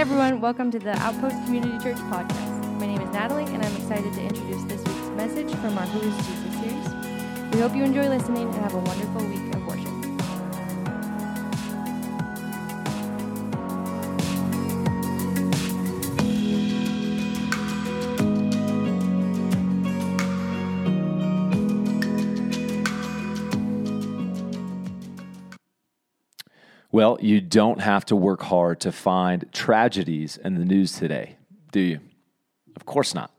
Everyone, welcome to the Outpost Community Church podcast. My name is Natalie, and I'm excited to introduce this week's message from our Who is Jesus series. We hope you enjoy listening and have a wonderful week Well, you don't have to work hard to find tragedies in the news today, do you? Of course not.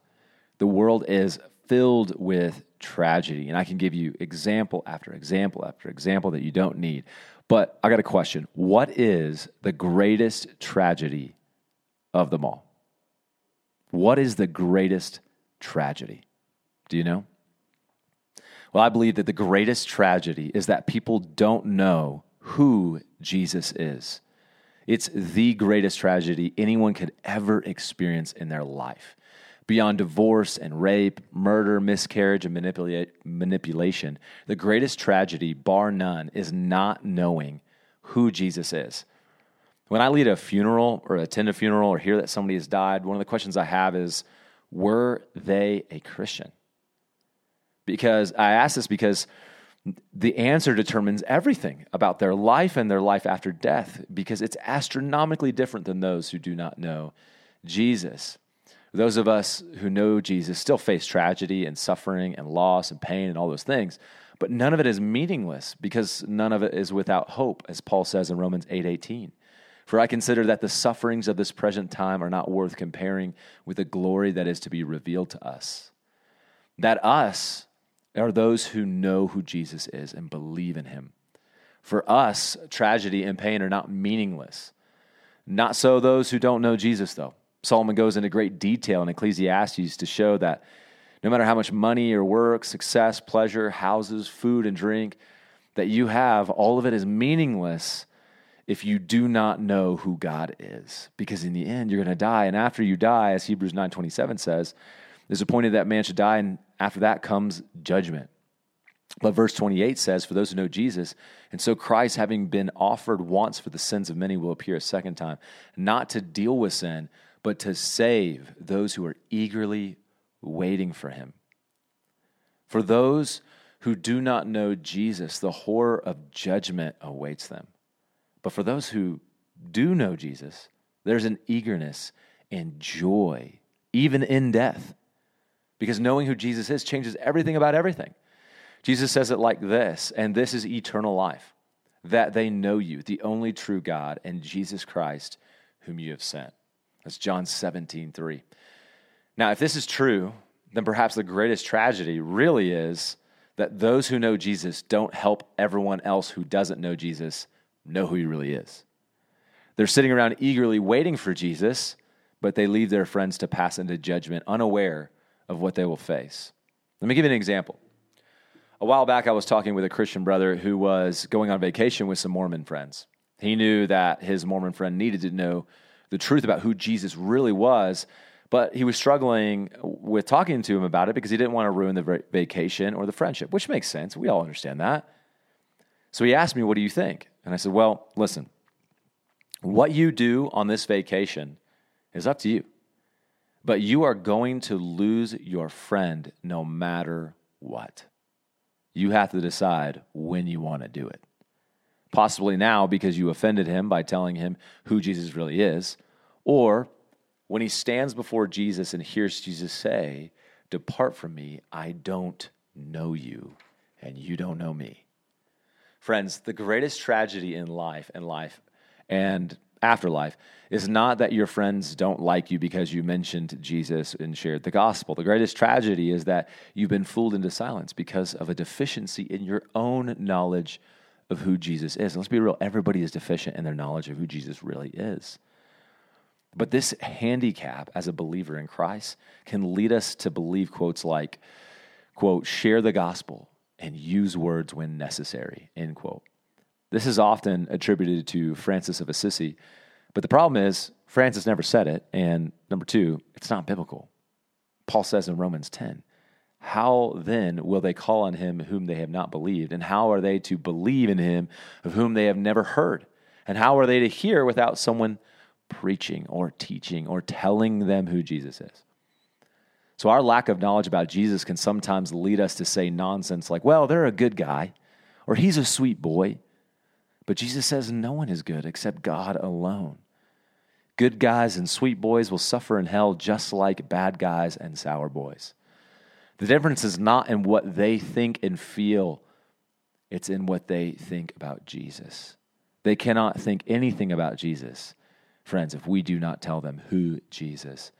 The world is filled with tragedy, and I can give you example after example after example that you don't need. But I got a question What is the greatest tragedy of them all? What is the greatest tragedy? Do you know? Well, I believe that the greatest tragedy is that people don't know who Jesus is. It's the greatest tragedy anyone could ever experience in their life. Beyond divorce and rape, murder, miscarriage, and manipula- manipulation, the greatest tragedy, bar none, is not knowing who Jesus is. When I lead a funeral or attend a funeral or hear that somebody has died, one of the questions I have is Were they a Christian? Because I ask this because the answer determines everything about their life and their life after death because it's astronomically different than those who do not know Jesus. Those of us who know Jesus still face tragedy and suffering and loss and pain and all those things, but none of it is meaningless because none of it is without hope, as Paul says in Romans 8:18. For I consider that the sufferings of this present time are not worth comparing with the glory that is to be revealed to us. That us are those who know who Jesus is and believe in him. For us, tragedy and pain are not meaningless. Not so those who don't know Jesus, though. Solomon goes into great detail in Ecclesiastes to show that no matter how much money or work, success, pleasure, houses, food, and drink that you have, all of it is meaningless if you do not know who God is. Because in the end, you're going to die. And after you die, as Hebrews 9.27 says, it's appointed that man should die, and after that comes judgment. But verse 28 says, For those who know Jesus, and so Christ, having been offered once for the sins of many, will appear a second time, not to deal with sin, but to save those who are eagerly waiting for him. For those who do not know Jesus, the horror of judgment awaits them. But for those who do know Jesus, there's an eagerness and joy, even in death because knowing who Jesus is changes everything about everything. Jesus says it like this, and this is eternal life that they know you, the only true God, and Jesus Christ, whom you have sent. That's John 17, 3. Now, if this is true, then perhaps the greatest tragedy really is that those who know Jesus don't help everyone else who doesn't know Jesus know who he really is. They're sitting around eagerly waiting for Jesus, but they leave their friends to pass into judgment, unaware of what they will face. Let me give you an example. A while back, I was talking with a Christian brother who was going on vacation with some Mormon friends. He knew that his Mormon friend needed to know the truth about who Jesus really was, but he was struggling with talking to him about it because he didn't want to ruin the vacation or the friendship, which makes sense. We all understand that. So he asked me, What do you think? And I said, Well, listen, what you do on this vacation is up to you. But you are going to lose your friend no matter what. You have to decide when you want to do it. Possibly now because you offended him by telling him who Jesus really is, or when he stands before Jesus and hears Jesus say, Depart from me, I don't know you, and you don't know me. Friends, the greatest tragedy in life and life and afterlife is not that your friends don't like you because you mentioned Jesus and shared the gospel. The greatest tragedy is that you've been fooled into silence because of a deficiency in your own knowledge of who Jesus is. And let's be real, everybody is deficient in their knowledge of who Jesus really is. But this handicap as a believer in Christ can lead us to believe quotes like, quote, share the gospel and use words when necessary, end quote. This is often attributed to Francis of Assisi, but the problem is Francis never said it, and number two, it's not biblical. Paul says in Romans 10, how then will they call on him whom they have not believed? And how are they to believe in him of whom they have never heard? And how are they to hear without someone preaching or teaching or telling them who Jesus is. So, our lack of knowledge about Jesus can sometimes lead us to say nonsense like, well, they're a good guy, or he's a sweet boy. But Jesus says no one is good except God alone. Good guys and sweet boys will suffer in hell just like bad guys and sour boys. The difference is not in what they think and feel, it's in what they think about Jesus. They cannot think anything about Jesus, friends, if we do not tell them who Jesus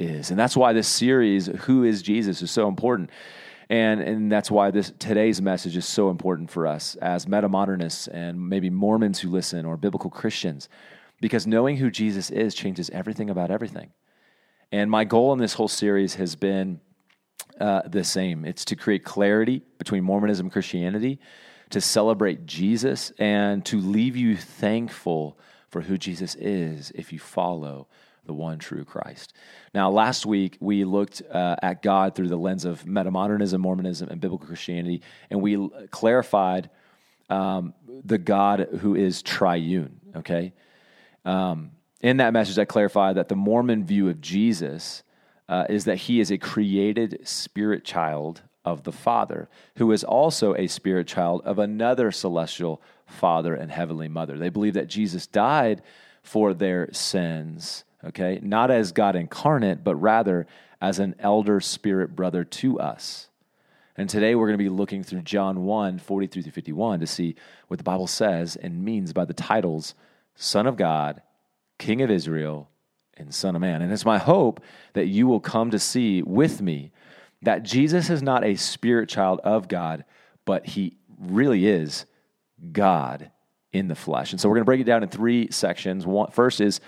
is. And that's why this series, Who is Jesus, is so important. And, and that's why this today's message is so important for us as metamodernists and maybe Mormons who listen or biblical Christians, because knowing who Jesus is changes everything about everything. And my goal in this whole series has been uh, the same it's to create clarity between Mormonism and Christianity, to celebrate Jesus, and to leave you thankful for who Jesus is if you follow the one true Christ. Now, last week we looked uh, at God through the lens of metamodernism, Mormonism, and biblical Christianity, and we clarified um, the God who is triune. Okay, um, in that message, I clarified that the Mormon view of Jesus uh, is that he is a created spirit child of the Father, who is also a spirit child of another celestial Father and heavenly Mother. They believe that Jesus died for their sins okay? Not as God incarnate, but rather as an elder spirit brother to us. And today we're going to be looking through John 1 43 through 51 to see what the Bible says and means by the titles Son of God, King of Israel, and Son of Man. And it's my hope that you will come to see with me that Jesus is not a spirit child of God, but he really is God in the flesh. And so we're going to break it down in three sections. One, first is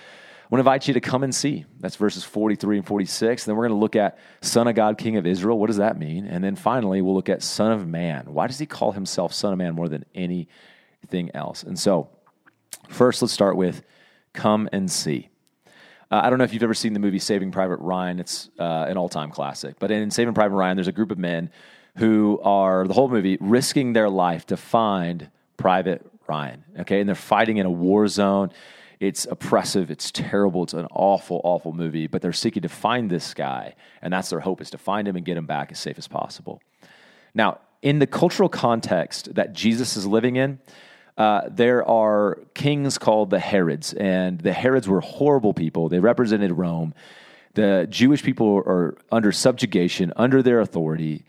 want to invite you to come and see. That's verses 43 and 46. And then we're going to look at Son of God, King of Israel. What does that mean? And then finally, we'll look at Son of Man. Why does he call himself Son of Man more than anything else? And so, first, let's start with come and see. Uh, I don't know if you've ever seen the movie Saving Private Ryan. It's uh, an all time classic. But in Saving Private Ryan, there's a group of men who are, the whole movie, risking their life to find Private Ryan. Okay. And they're fighting in a war zone. It's oppressive. It's terrible. It's an awful, awful movie. But they're seeking to find this guy, and that's their hope is to find him and get him back as safe as possible. Now, in the cultural context that Jesus is living in, uh, there are kings called the Herods, and the Herods were horrible people. They represented Rome. The Jewish people are under subjugation, under their authority.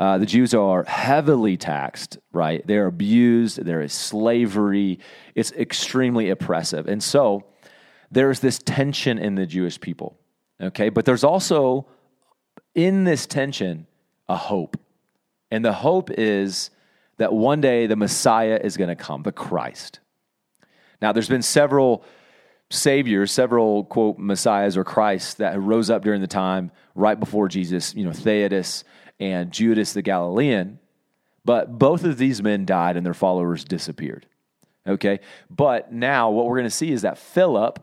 Uh, the Jews are heavily taxed, right? They're abused. There is slavery. It's extremely oppressive. And so there's this tension in the Jewish people, okay? But there's also in this tension a hope. And the hope is that one day the Messiah is going to come, the Christ. Now, there's been several saviors, several quote messiahs or Christ that rose up during the time right before Jesus, you know, Theudas and Judas the Galilean, but both of these men died and their followers disappeared. Okay? But now what we're going to see is that Philip,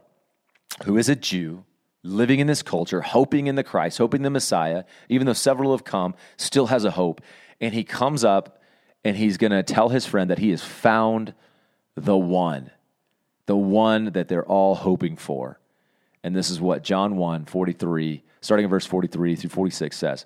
who is a Jew, living in this culture, hoping in the Christ, hoping the Messiah, even though several have come, still has a hope. And he comes up and he's going to tell his friend that he has found the one, the one that they're all hoping for. And this is what John 1 43, starting in verse 43 through 46 says.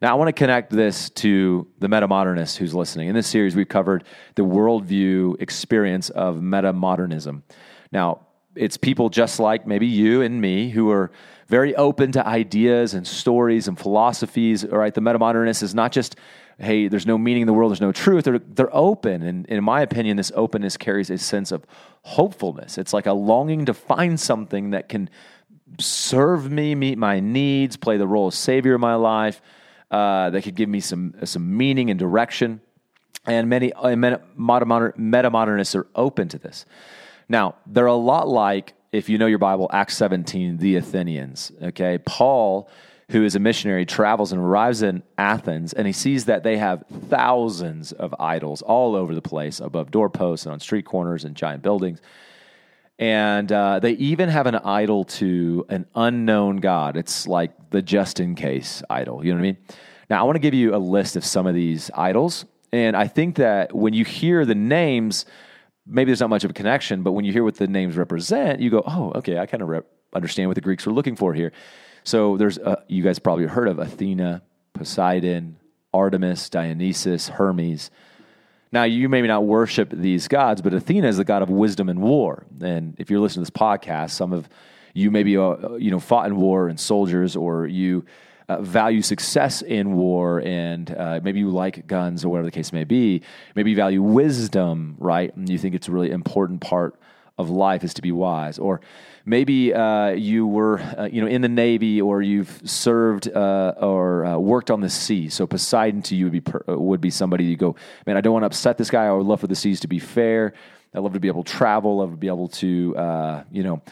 Now, I want to connect this to the meta-modernist who's listening. In this series, we've covered the worldview experience of meta-modernism. Now, it's people just like maybe you and me who are very open to ideas and stories and philosophies. All right, the metamodernist is not just, hey, there's no meaning in the world, there's no truth. They're, they're open. And in my opinion, this openness carries a sense of hopefulness. It's like a longing to find something that can serve me, meet my needs, play the role of savior in my life uh, that could give me some some meaning and direction. And many uh, meta modernists are open to this. Now, they're a lot like if you know your Bible, Acts 17, the Athenians. Okay. Paul, who is a missionary, travels and arrives in Athens, and he sees that they have thousands of idols all over the place, above doorposts and on street corners and giant buildings. And uh, they even have an idol to an unknown God. It's like the just in case idol. You know what I mean? Now, I want to give you a list of some of these idols. And I think that when you hear the names, maybe there's not much of a connection, but when you hear what the names represent, you go, oh, okay, I kind of rep- understand what the Greeks were looking for here. So there's, uh, you guys probably heard of Athena, Poseidon, Artemis, Dionysus, Hermes. Now, you may not worship these gods, but Athena is the god of wisdom and war. And if you're listening to this podcast, some of you maybe uh, you know fought in war and soldiers, or you uh, value success in war, and uh, maybe you like guns or whatever the case may be. Maybe you value wisdom, right? And you think it's a really important part of life is to be wise. Or maybe uh, you were uh, you know in the navy or you've served uh, or uh, worked on the sea. So poseidon to you would be per, uh, would be somebody you go man i don't want to upset this guy. I would love for the seas to be fair. I love to be able to travel. I love to be able to uh, you know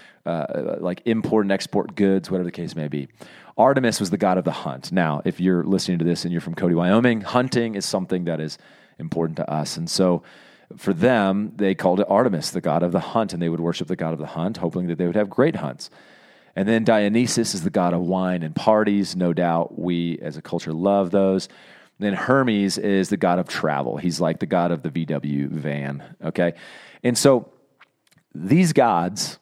like import and export goods whatever the case may be. Artemis was the god of the hunt. Now if you're listening to this and you're from cody wyoming hunting is something that is important to us. And so for them, they called it Artemis, the god of the hunt, and they would worship the god of the hunt, hoping that they would have great hunts. And then Dionysus is the god of wine and parties. No doubt we as a culture love those. And then Hermes is the god of travel. He's like the god of the VW van. Okay. And so these gods,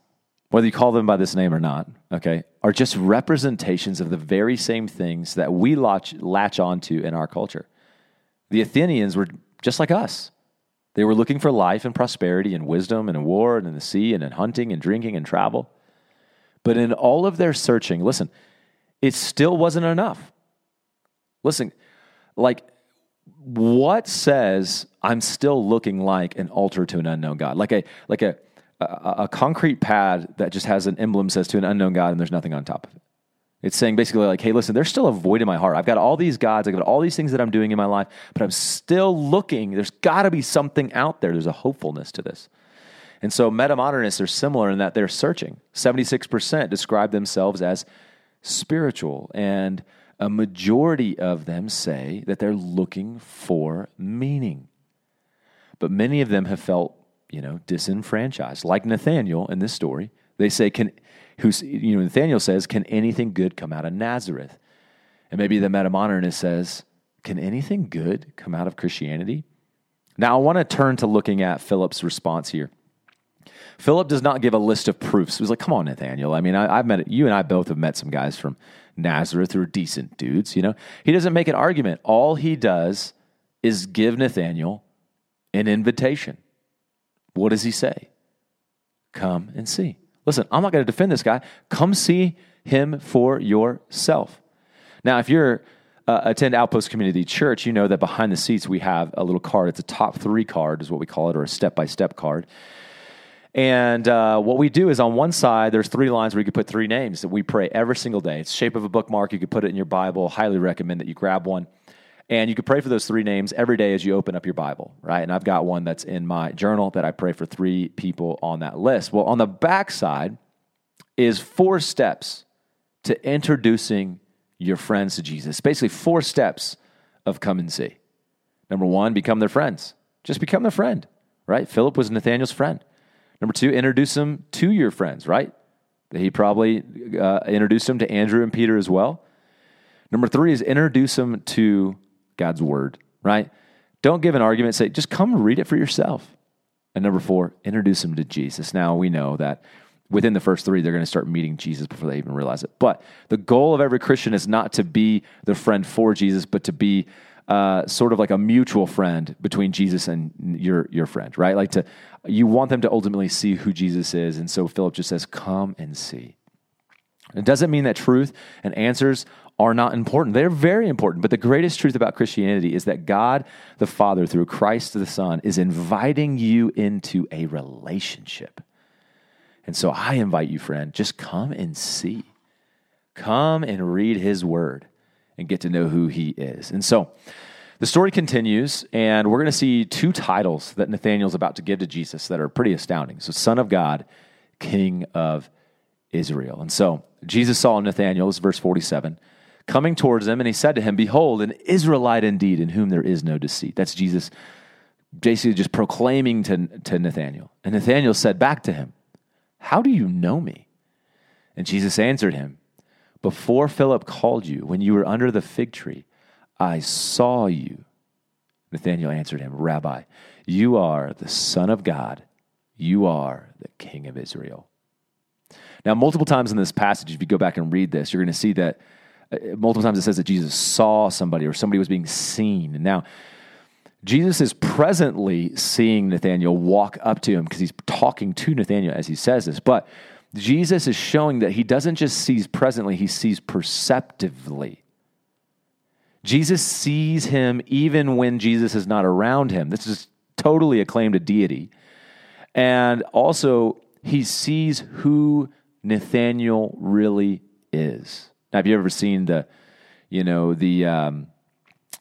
whether you call them by this name or not, okay, are just representations of the very same things that we latch, latch onto in our culture. The Athenians were just like us. They were looking for life and prosperity and wisdom and war and in the sea and in hunting and drinking and travel. But in all of their searching, listen, it still wasn't enough. Listen, like, what says I'm still looking like an altar to an unknown God? Like a like a, a, a concrete pad that just has an emblem says to an unknown God and there's nothing on top of it. It's saying basically like, hey, listen, there's still a void in my heart. I've got all these gods, I've got all these things that I'm doing in my life, but I'm still looking. There's got to be something out there. There's a hopefulness to this. And so metamodernists are similar in that they're searching. 76% describe themselves as spiritual, and a majority of them say that they're looking for meaning. But many of them have felt, you know, disenfranchised. Like Nathaniel in this story, they say, can who's, you know, Nathaniel says, Can anything good come out of Nazareth? And maybe the metamodernist says, Can anything good come out of Christianity? Now, I want to turn to looking at Philip's response here. Philip does not give a list of proofs. He was like, Come on, Nathaniel. I mean, I, have met, you and I both have met some guys from Nazareth who are decent dudes, you know? He doesn't make an argument. All he does is give Nathaniel an invitation. What does he say? Come and see. Listen, I'm not going to defend this guy. Come see him for yourself. Now, if you're uh, attend Outpost Community Church, you know that behind the seats we have a little card. It's a top three card, is what we call it, or a step by step card. And uh, what we do is on one side, there's three lines where you can put three names that we pray every single day. It's shape of a bookmark. You could put it in your Bible. Highly recommend that you grab one. And you could pray for those three names every day as you open up your Bible, right? And I've got one that's in my journal that I pray for three people on that list. Well, on the back side is four steps to introducing your friends to Jesus. Basically, four steps of come and see. Number one, become their friends. Just become their friend, right? Philip was Nathaniel's friend. Number two, introduce them to your friends, right? He probably uh, introduced them to Andrew and Peter as well. Number three is introduce them to God's word, right? Don't give an argument, say, just come read it for yourself. And number four, introduce them to Jesus. Now we know that within the first three, they're going to start meeting Jesus before they even realize it. But the goal of every Christian is not to be the friend for Jesus, but to be uh, sort of like a mutual friend between Jesus and your your friend, right? Like to you want them to ultimately see who Jesus is, and so Philip just says, "Come and see." It doesn't mean that truth and answers are not important. They're very important. But the greatest truth about Christianity is that God the Father, through Christ the Son, is inviting you into a relationship. And so I invite you, friend, just come and see. Come and read his word and get to know who he is. And so the story continues, and we're going to see two titles that Nathaniel's about to give to Jesus that are pretty astounding. So, Son of God King of Israel. And so Jesus saw is verse 47, coming towards him, and he said to him, Behold, an Israelite indeed, in whom there is no deceit. That's Jesus basically just proclaiming to, to Nathanael. And Nathanael said back to him, How do you know me? And Jesus answered him, Before Philip called you, when you were under the fig tree, I saw you. Nathanael answered him, Rabbi, you are the Son of God. You are the King of Israel. Now, multiple times in this passage, if you go back and read this, you're going to see that Uh, multiple times it says that Jesus saw somebody or somebody was being seen. And now, Jesus is presently seeing Nathanael walk up to him because he's talking to Nathanael as he says this. But Jesus is showing that he doesn't just see presently, he sees perceptively. Jesus sees him even when Jesus is not around him. This is totally a claim to deity. And also, he sees who Nathaniel really is. Now, have you ever seen the, you know, the um,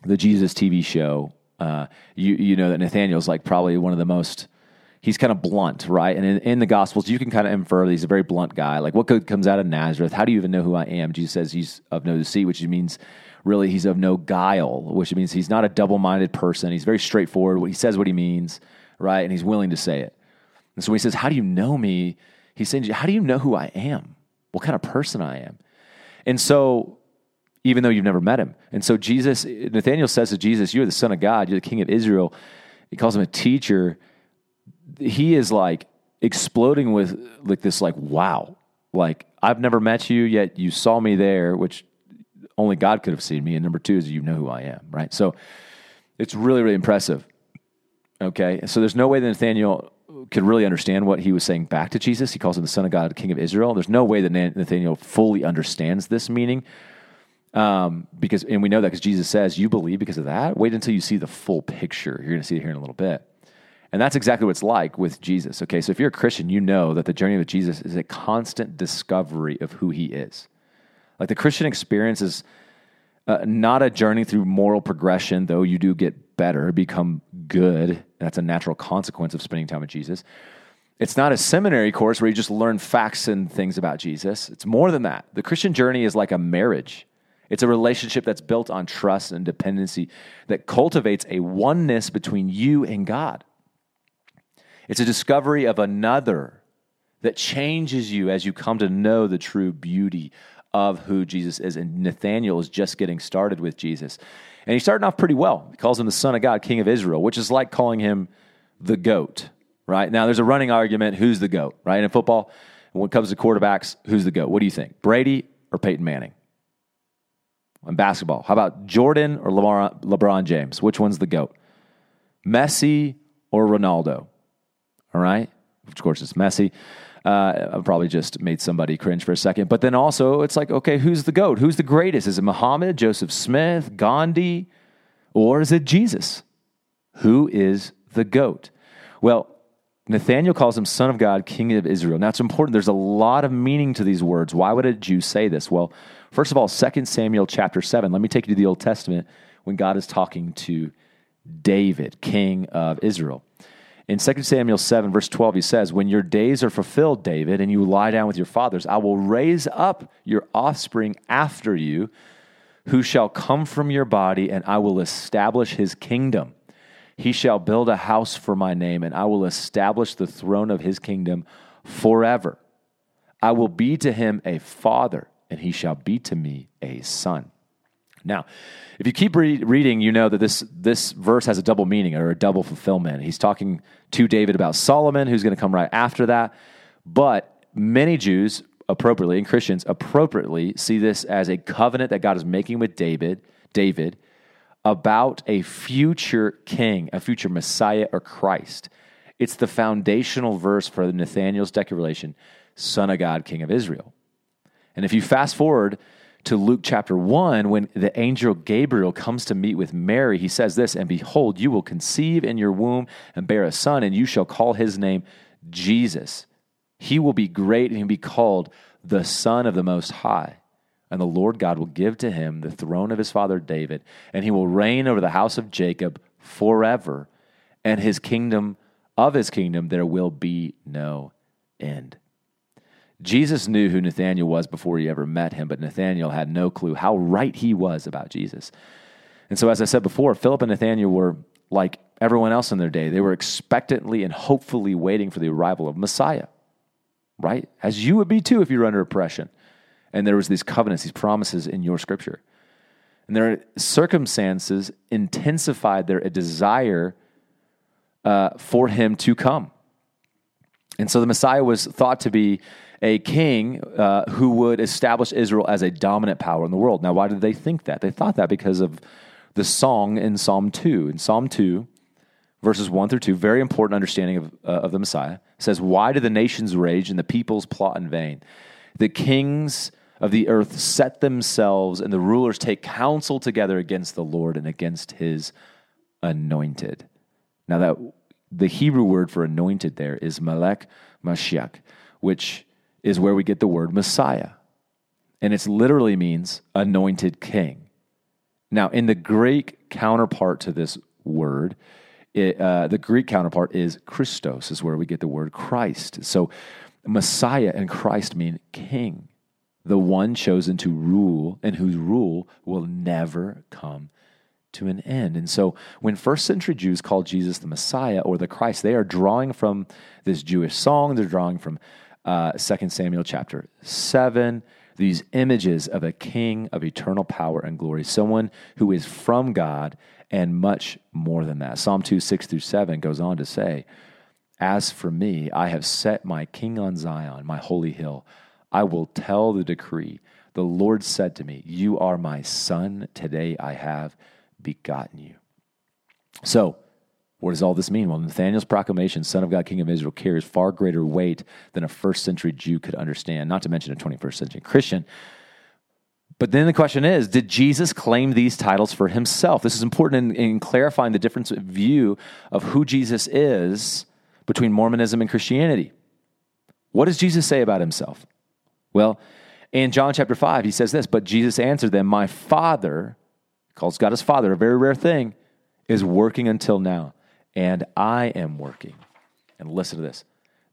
the Jesus TV show? Uh, you you know that Nathaniel's like probably one of the most. He's kind of blunt, right? And in, in the Gospels, you can kind of infer that he's a very blunt guy. Like, what good comes out of Nazareth? How do you even know who I am? Jesus says he's of no deceit, which means really he's of no guile, which means he's not a double minded person. He's very straightforward. He says what he means, right? And he's willing to say it. And so when he says, How do you know me? He's saying, How do you know who I am? What kind of person I am? And so, even though you've never met him. And so, Jesus, Nathaniel says to Jesus, You're the Son of God, you're the King of Israel. He calls him a teacher. He is like exploding with like this, like, wow, like, I've never met you, yet you saw me there, which only God could have seen me. And number two is you know who I am, right? So, it's really, really impressive. Okay. So, there's no way that Nathaniel could really understand what he was saying back to Jesus. He calls him the Son of God, King of Israel. There's no way that Nathaniel fully understands this meaning. Um, because, and we know that because Jesus says, You believe because of that? Wait until you see the full picture. You're going to see it here in a little bit. And that's exactly what it's like with Jesus. Okay, so if you're a Christian, you know that the journey with Jesus is a constant discovery of who he is. Like the Christian experience is uh, not a journey through moral progression, though you do get better, become good. That's a natural consequence of spending time with Jesus. It's not a seminary course where you just learn facts and things about Jesus. It's more than that. The Christian journey is like a marriage. It's a relationship that's built on trust and dependency that cultivates a oneness between you and God. It's a discovery of another that changes you as you come to know the true beauty of who Jesus is. And Nathaniel is just getting started with Jesus. And he's starting off pretty well. He calls him the Son of God, King of Israel, which is like calling him the GOAT, right? Now, there's a running argument who's the GOAT, right? In football, when it comes to quarterbacks, who's the GOAT? What do you think? Brady or Peyton Manning? In basketball, how about Jordan or LeBron, LeBron James? Which one's the GOAT? Messi or Ronaldo? All right? Of course, it's Messi. Uh, I probably just made somebody cringe for a second. But then also, it's like, okay, who's the GOAT? Who's the greatest? Is it Muhammad, Joseph Smith, Gandhi, or is it Jesus? Who is the GOAT? Well, Nathaniel calls him Son of God, King of Israel. Now, it's important. There's a lot of meaning to these words. Why would a Jew say this? Well, first of all, 2 Samuel chapter 7. Let me take you to the Old Testament when God is talking to David, King of Israel. In 2 Samuel 7, verse 12, he says, When your days are fulfilled, David, and you lie down with your fathers, I will raise up your offspring after you, who shall come from your body, and I will establish his kingdom. He shall build a house for my name, and I will establish the throne of his kingdom forever. I will be to him a father, and he shall be to me a son. Now, if you keep re- reading, you know that this, this verse has a double meaning or a double fulfillment. He's talking to David about Solomon, who's going to come right after that. But many Jews, appropriately, and Christians appropriately, see this as a covenant that God is making with David, David, about a future king, a future Messiah or Christ. It's the foundational verse for Nathaniel's declaration, Son of God, King of Israel. And if you fast forward to Luke chapter 1, when the angel Gabriel comes to meet with Mary, he says this And behold, you will conceive in your womb and bear a son, and you shall call his name Jesus. He will be great and he'll be called the Son of the Most High. And the Lord God will give to him the throne of his father David, and he will reign over the house of Jacob forever, and his kingdom, of his kingdom, there will be no end. Jesus knew who Nathanael was before he ever met him, but Nathanael had no clue how right he was about Jesus. And so, as I said before, Philip and Nathanael were like everyone else in their day. They were expectantly and hopefully waiting for the arrival of Messiah, right? As you would be too if you were under oppression. And there was these covenants, these promises in your scripture. And their circumstances intensified their desire uh, for him to come. And so the Messiah was thought to be a king uh, who would establish Israel as a dominant power in the world. Now, why did they think that? They thought that because of the song in Psalm 2. In Psalm 2, verses 1 through 2, very important understanding of, uh, of the Messiah, says, Why do the nations rage and the peoples plot in vain? The kings of the earth set themselves, and the rulers take counsel together against the Lord and against his anointed. Now, that the Hebrew word for anointed there is Melech Mashiach, which is where we get the word Messiah. And it literally means anointed king. Now, in the Greek counterpart to this word, it, uh, the Greek counterpart is Christos, is where we get the word Christ. So, Messiah and Christ mean king, the one chosen to rule and whose rule will never come to an end. And so when first century Jews called Jesus the Messiah or the Christ, they are drawing from this Jewish song, they're drawing from uh, 2 Samuel chapter 7, these images of a king of eternal power and glory, someone who is from God and much more than that. Psalm 2, 6 through 7 goes on to say, As for me, I have set my king on Zion, my holy hill. I will tell the decree. The Lord said to me, You are my son. Today I have begotten you. So, what does all this mean? Well, Nathanael's proclamation, Son of God, King of Israel, carries far greater weight than a first century Jew could understand, not to mention a 21st century Christian. But then the question is Did Jesus claim these titles for himself? This is important in, in clarifying the difference of view of who Jesus is between Mormonism and Christianity. What does Jesus say about himself? Well, in John chapter 5, he says this But Jesus answered them, My Father calls God his Father, a very rare thing, is working until now, and I am working. And listen to this.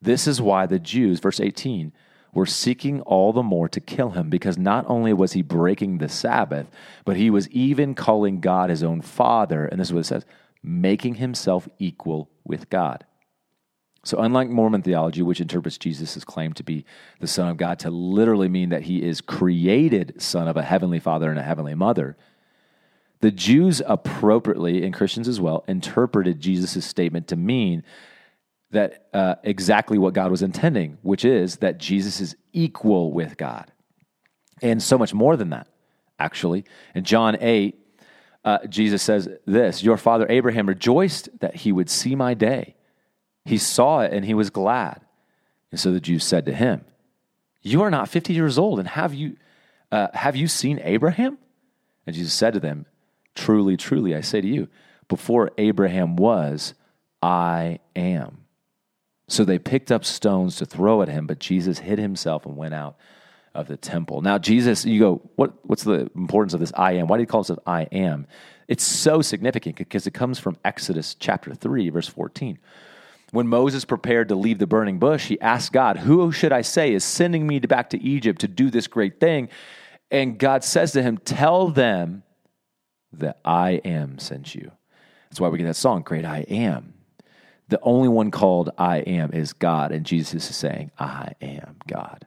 This is why the Jews, verse 18, were seeking all the more to kill him, because not only was he breaking the Sabbath, but he was even calling God his own Father. And this is what it says making himself equal with God. So, unlike Mormon theology, which interprets Jesus' claim to be the Son of God to literally mean that he is created Son of a heavenly Father and a heavenly Mother, the Jews appropriately, and Christians as well, interpreted Jesus' statement to mean that uh, exactly what God was intending, which is that Jesus is equal with God. And so much more than that, actually. In John 8, uh, Jesus says this Your father Abraham rejoiced that he would see my day. He saw it and he was glad. And so the Jews said to him, You are not 50 years old, and have you, uh, have you seen Abraham? And Jesus said to them, Truly, truly, I say to you, before Abraham was, I am. So they picked up stones to throw at him, but Jesus hid himself and went out of the temple. Now, Jesus, you go, what, what's the importance of this I am? Why do he call it I am? It's so significant because it comes from Exodus chapter 3, verse 14. When Moses prepared to leave the burning bush, he asked God, Who should I say is sending me back to Egypt to do this great thing? And God says to him, Tell them that I am sent you. That's why we get that song, Great I Am. The only one called I am is God, and Jesus is saying, I am God.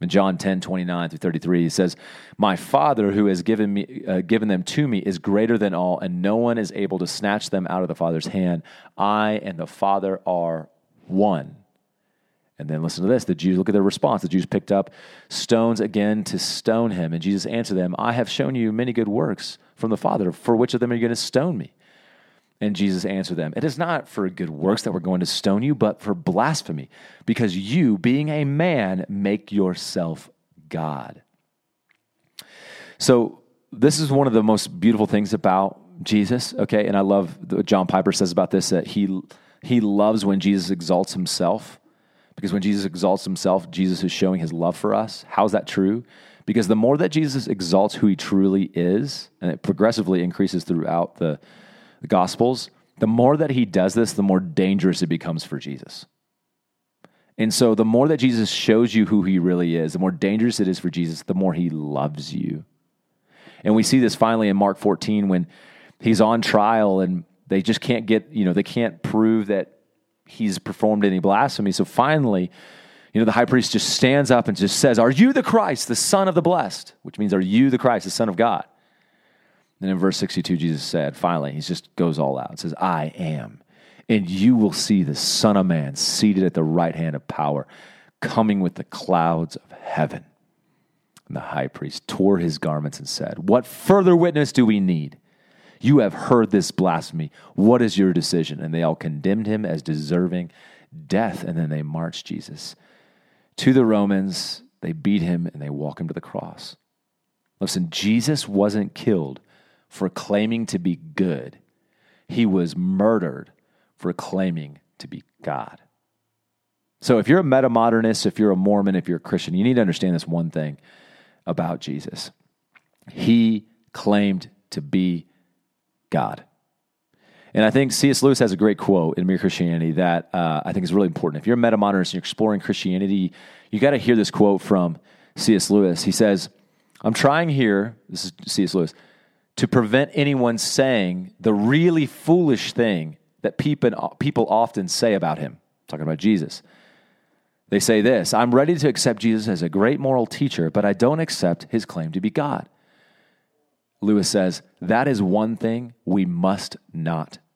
In John 10, 29 through 33, he says, My Father who has given, me, uh, given them to me is greater than all, and no one is able to snatch them out of the Father's hand. I and the Father are one. And then listen to this. The Jews, look at their response. The Jews picked up stones again to stone him. And Jesus answered them, I have shown you many good works from the Father. For which of them are you going to stone me? And Jesus answered them, It is not for good works that we're going to stone you, but for blasphemy, because you, being a man, make yourself God. So, this is one of the most beautiful things about Jesus, okay? And I love what John Piper says about this that he, he loves when Jesus exalts himself, because when Jesus exalts himself, Jesus is showing his love for us. How's that true? Because the more that Jesus exalts who he truly is, and it progressively increases throughout the, the Gospels, the more that he does this, the more dangerous it becomes for Jesus. And so the more that Jesus shows you who he really is, the more dangerous it is for Jesus, the more he loves you. And we see this finally in Mark 14 when he's on trial and they just can't get, you know, they can't prove that he's performed any blasphemy. So finally, you know, the high priest just stands up and just says, Are you the Christ, the Son of the Blessed? Which means, Are you the Christ, the Son of God? Then in verse 62, Jesus said, finally, he just goes all out and says, I am. And you will see the Son of Man seated at the right hand of power, coming with the clouds of heaven. And the high priest tore his garments and said, What further witness do we need? You have heard this blasphemy. What is your decision? And they all condemned him as deserving death. And then they marched Jesus to the Romans. They beat him and they walk him to the cross. Listen, Jesus wasn't killed for claiming to be good, he was murdered for claiming to be God. So if you're a meta modernist, if you're a Mormon, if you're a Christian, you need to understand this one thing about Jesus. He claimed to be God. And I think C.S. Lewis has a great quote in Mere Christianity that uh, I think is really important. If you're a meta modernist and you're exploring Christianity, you got to hear this quote from C.S. Lewis. He says, I'm trying here, this is C.S. Lewis, to prevent anyone saying the really foolish thing that people, people often say about him, talking about Jesus. They say this I'm ready to accept Jesus as a great moral teacher, but I don't accept his claim to be God. Lewis says, that is one thing we must not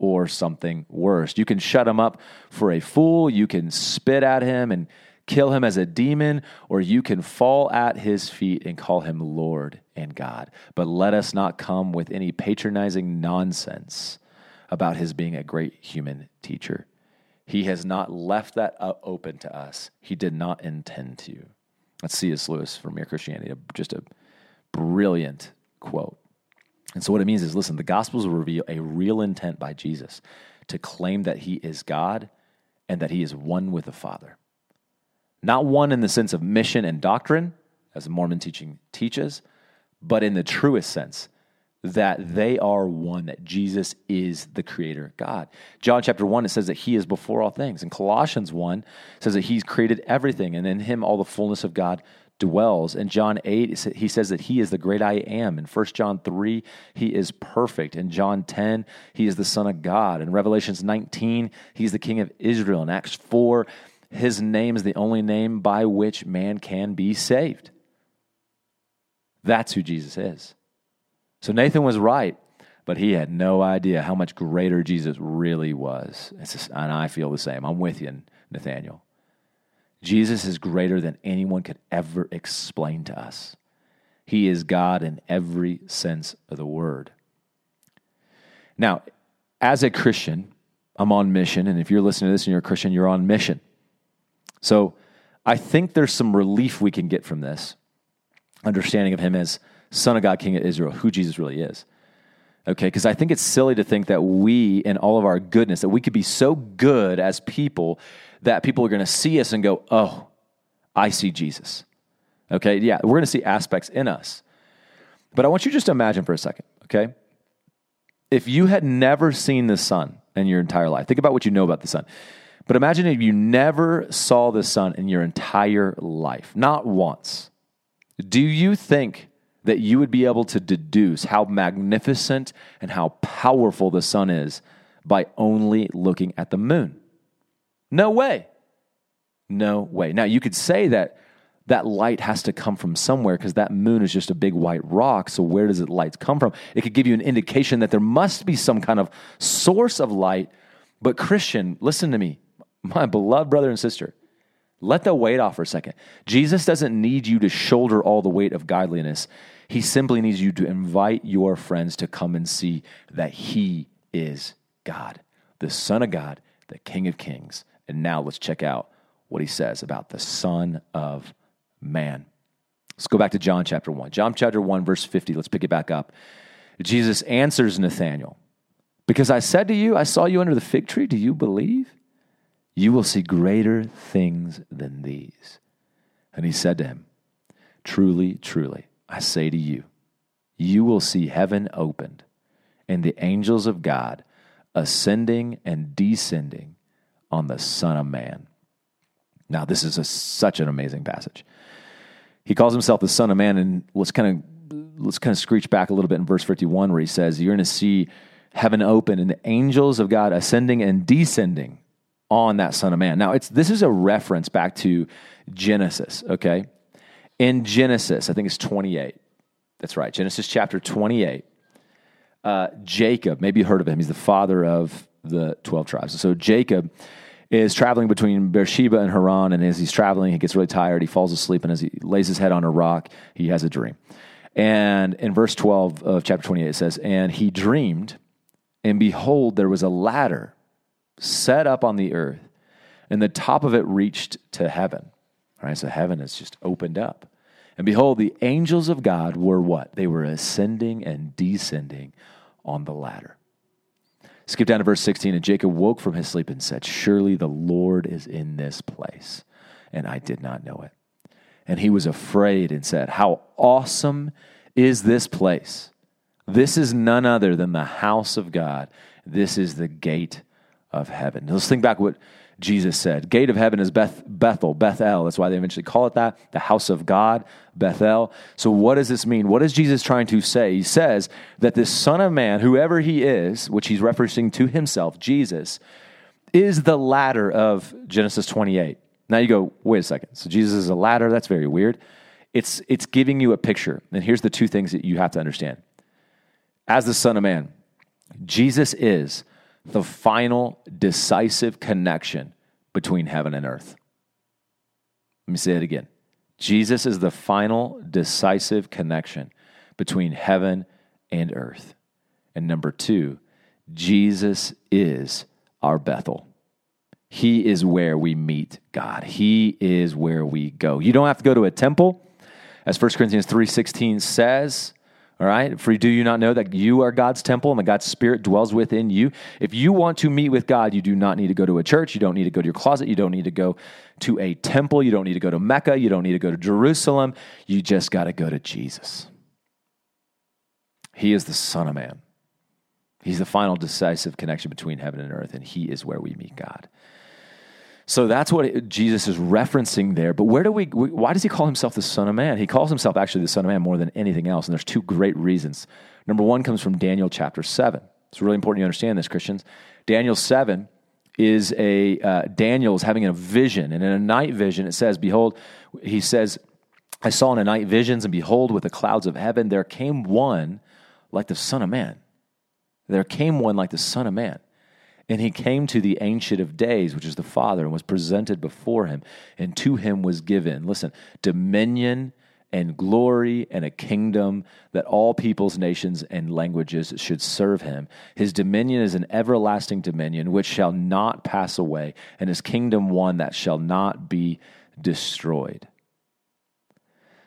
or something worse. You can shut him up for a fool, you can spit at him and kill him as a demon, or you can fall at his feet and call him Lord and God. But let us not come with any patronizing nonsense about his being a great human teacher. He has not left that open to us. He did not intend to. Let's C.S. Lewis from Mere Christianity, just a brilliant quote. And so, what it means is listen, the Gospels reveal a real intent by Jesus to claim that he is God and that he is one with the Father. Not one in the sense of mission and doctrine, as the Mormon teaching teaches, but in the truest sense that they are one, that Jesus is the creator God. John chapter 1, it says that he is before all things. And Colossians 1 says that he's created everything, and in him all the fullness of God dwells. In John 8, he says that he is the great I am. In 1 John 3, he is perfect. In John 10, he is the Son of God. In Revelations 19, he's the King of Israel. In Acts 4, his name is the only name by which man can be saved. That's who Jesus is. So Nathan was right, but he had no idea how much greater Jesus really was. Just, and I feel the same. I'm with you, Nathaniel. Jesus is greater than anyone could ever explain to us. He is God in every sense of the word. Now, as a Christian, I'm on mission. And if you're listening to this and you're a Christian, you're on mission. So I think there's some relief we can get from this understanding of him as Son of God, King of Israel, who Jesus really is. Okay, because I think it's silly to think that we, in all of our goodness, that we could be so good as people that people are going to see us and go, oh, I see Jesus. Okay, yeah, we're going to see aspects in us. But I want you just to imagine for a second, okay? If you had never seen the sun in your entire life, think about what you know about the sun. But imagine if you never saw the sun in your entire life, not once. Do you think that you would be able to deduce how magnificent and how powerful the sun is by only looking at the moon. No way. No way. Now, you could say that that light has to come from somewhere because that moon is just a big white rock. So, where does the light come from? It could give you an indication that there must be some kind of source of light. But, Christian, listen to me, my beloved brother and sister. Let the weight off for a second. Jesus doesn't need you to shoulder all the weight of godliness. He simply needs you to invite your friends to come and see that He is God, the Son of God, the King of Kings. And now let's check out what He says about the Son of Man. Let's go back to John chapter 1. John chapter 1, verse 50. Let's pick it back up. Jesus answers Nathanael, Because I said to you, I saw you under the fig tree. Do you believe? You will see greater things than these. And he said to him, Truly, truly, I say to you, you will see heaven opened and the angels of God ascending and descending on the Son of Man. Now, this is a, such an amazing passage. He calls himself the Son of Man, and let's kind of let's kind of screech back a little bit in verse 51 where he says, You're going to see heaven open and the angels of God ascending and descending on that Son of Man. Now, it's this is a reference back to Genesis, okay? In Genesis, I think it's 28. That's right, Genesis chapter 28. Uh, Jacob, maybe you heard of him. He's the father of the 12 tribes. So Jacob is traveling between Beersheba and Haran, and as he's traveling, he gets really tired. He falls asleep, and as he lays his head on a rock, he has a dream. And in verse 12 of chapter 28, it says, And he dreamed, and behold, there was a ladder set up on the earth, and the top of it reached to heaven. All right, so heaven has just opened up. And behold, the angels of God were what? They were ascending and descending on the ladder. Skip down to verse 16. And Jacob woke from his sleep and said, Surely the Lord is in this place. And I did not know it. And he was afraid and said, How awesome is this place! This is none other than the house of God. This is the gate of heaven. Let's think back what Jesus said. Gate of heaven is Beth, Bethel, Bethel. That's why they eventually call it that, the house of God, Bethel. So, what does this mean? What is Jesus trying to say? He says that this Son of Man, whoever he is, which he's referencing to himself, Jesus, is the ladder of Genesis 28. Now you go, wait a second. So, Jesus is a ladder? That's very weird. It's, it's giving you a picture. And here's the two things that you have to understand. As the Son of Man, Jesus is the final decisive connection between heaven and earth. Let me say it again. Jesus is the final decisive connection between heaven and earth. And number two, Jesus is our Bethel. He is where we meet God. He is where we go. You don't have to go to a temple. As 1 Corinthians 3:16 says, all right. For do you not know that you are God's temple and that God's spirit dwells within you? If you want to meet with God, you do not need to go to a church. You don't need to go to your closet. You don't need to go to a temple. You don't need to go to Mecca. You don't need to go to Jerusalem. You just got to go to Jesus. He is the Son of Man. He's the final decisive connection between heaven and earth, and He is where we meet God. So that's what Jesus is referencing there. But where do we, why does he call himself the Son of Man? He calls himself actually the Son of Man more than anything else. And there's two great reasons. Number one comes from Daniel chapter 7. It's really important you understand this, Christians. Daniel 7 is a, uh, Daniel is having a vision. And in a night vision, it says, Behold, he says, I saw in a night visions, and behold, with the clouds of heaven, there came one like the Son of Man. There came one like the Son of Man. And he came to the Ancient of Days, which is the Father, and was presented before him. And to him was given, listen, dominion and glory and a kingdom that all peoples, nations, and languages should serve him. His dominion is an everlasting dominion which shall not pass away, and his kingdom one that shall not be destroyed.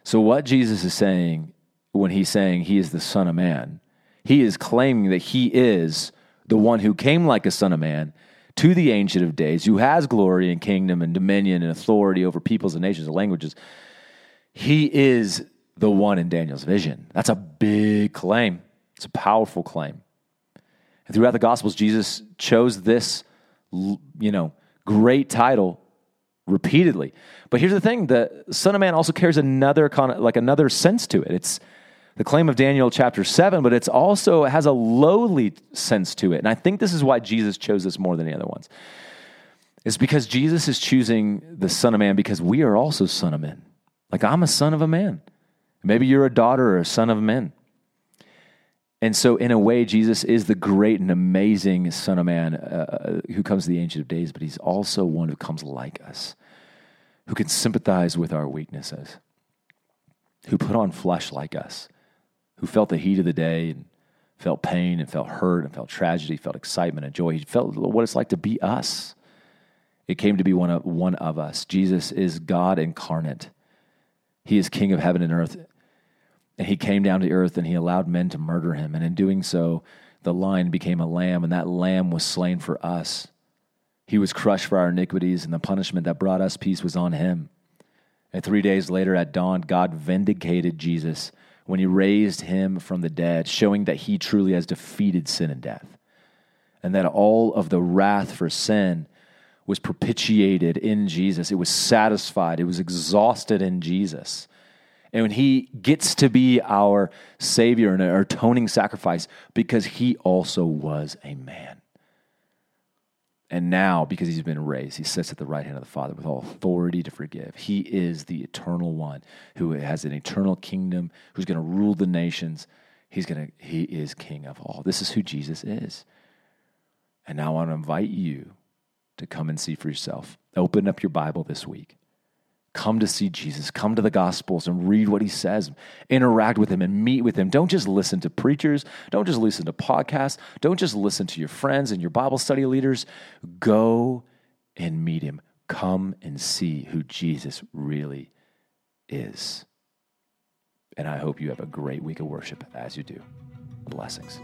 So, what Jesus is saying when he's saying he is the Son of Man, he is claiming that he is the one who came like a son of man to the Ancient of Days, who has glory and kingdom and dominion and authority over peoples and nations and languages, he is the one in Daniel's vision. That's a big claim. It's a powerful claim. And throughout the Gospels, Jesus chose this, you know, great title repeatedly. But here's the thing: the Son of Man also carries another like another sense to it. It's the claim of Daniel chapter 7, but it's also it has a lowly sense to it. And I think this is why Jesus chose this more than the other ones. It's because Jesus is choosing the Son of Man because we are also Son of Men. Like I'm a son of a man. Maybe you're a daughter or a son of men. And so, in a way, Jesus is the great and amazing Son of Man uh, who comes to the Ancient of Days, but he's also one who comes like us, who can sympathize with our weaknesses, who put on flesh like us, who felt the heat of the day and felt pain and felt hurt and felt tragedy, felt excitement and joy. He felt what it's like to be us. It came to be one of, one of us. Jesus is God incarnate. He is king of heaven and earth. And he came down to earth and he allowed men to murder him. And in doing so, the lion became a lamb, and that lamb was slain for us. He was crushed for our iniquities, and the punishment that brought us peace was on him. And three days later at dawn, God vindicated Jesus when he raised him from the dead, showing that he truly has defeated sin and death. And that all of the wrath for sin was propitiated in Jesus. It was satisfied, it was exhausted in Jesus. And when he gets to be our Savior and our atoning sacrifice because he also was a man. And now, because he's been raised, he sits at the right hand of the Father with all authority to forgive. He is the eternal one who has an eternal kingdom, who's going to rule the nations. He's going to, he is king of all. This is who Jesus is. And now I want to invite you to come and see for yourself. Open up your Bible this week Come to see Jesus. Come to the Gospels and read what he says. Interact with him and meet with him. Don't just listen to preachers. Don't just listen to podcasts. Don't just listen to your friends and your Bible study leaders. Go and meet him. Come and see who Jesus really is. And I hope you have a great week of worship as you do. Blessings.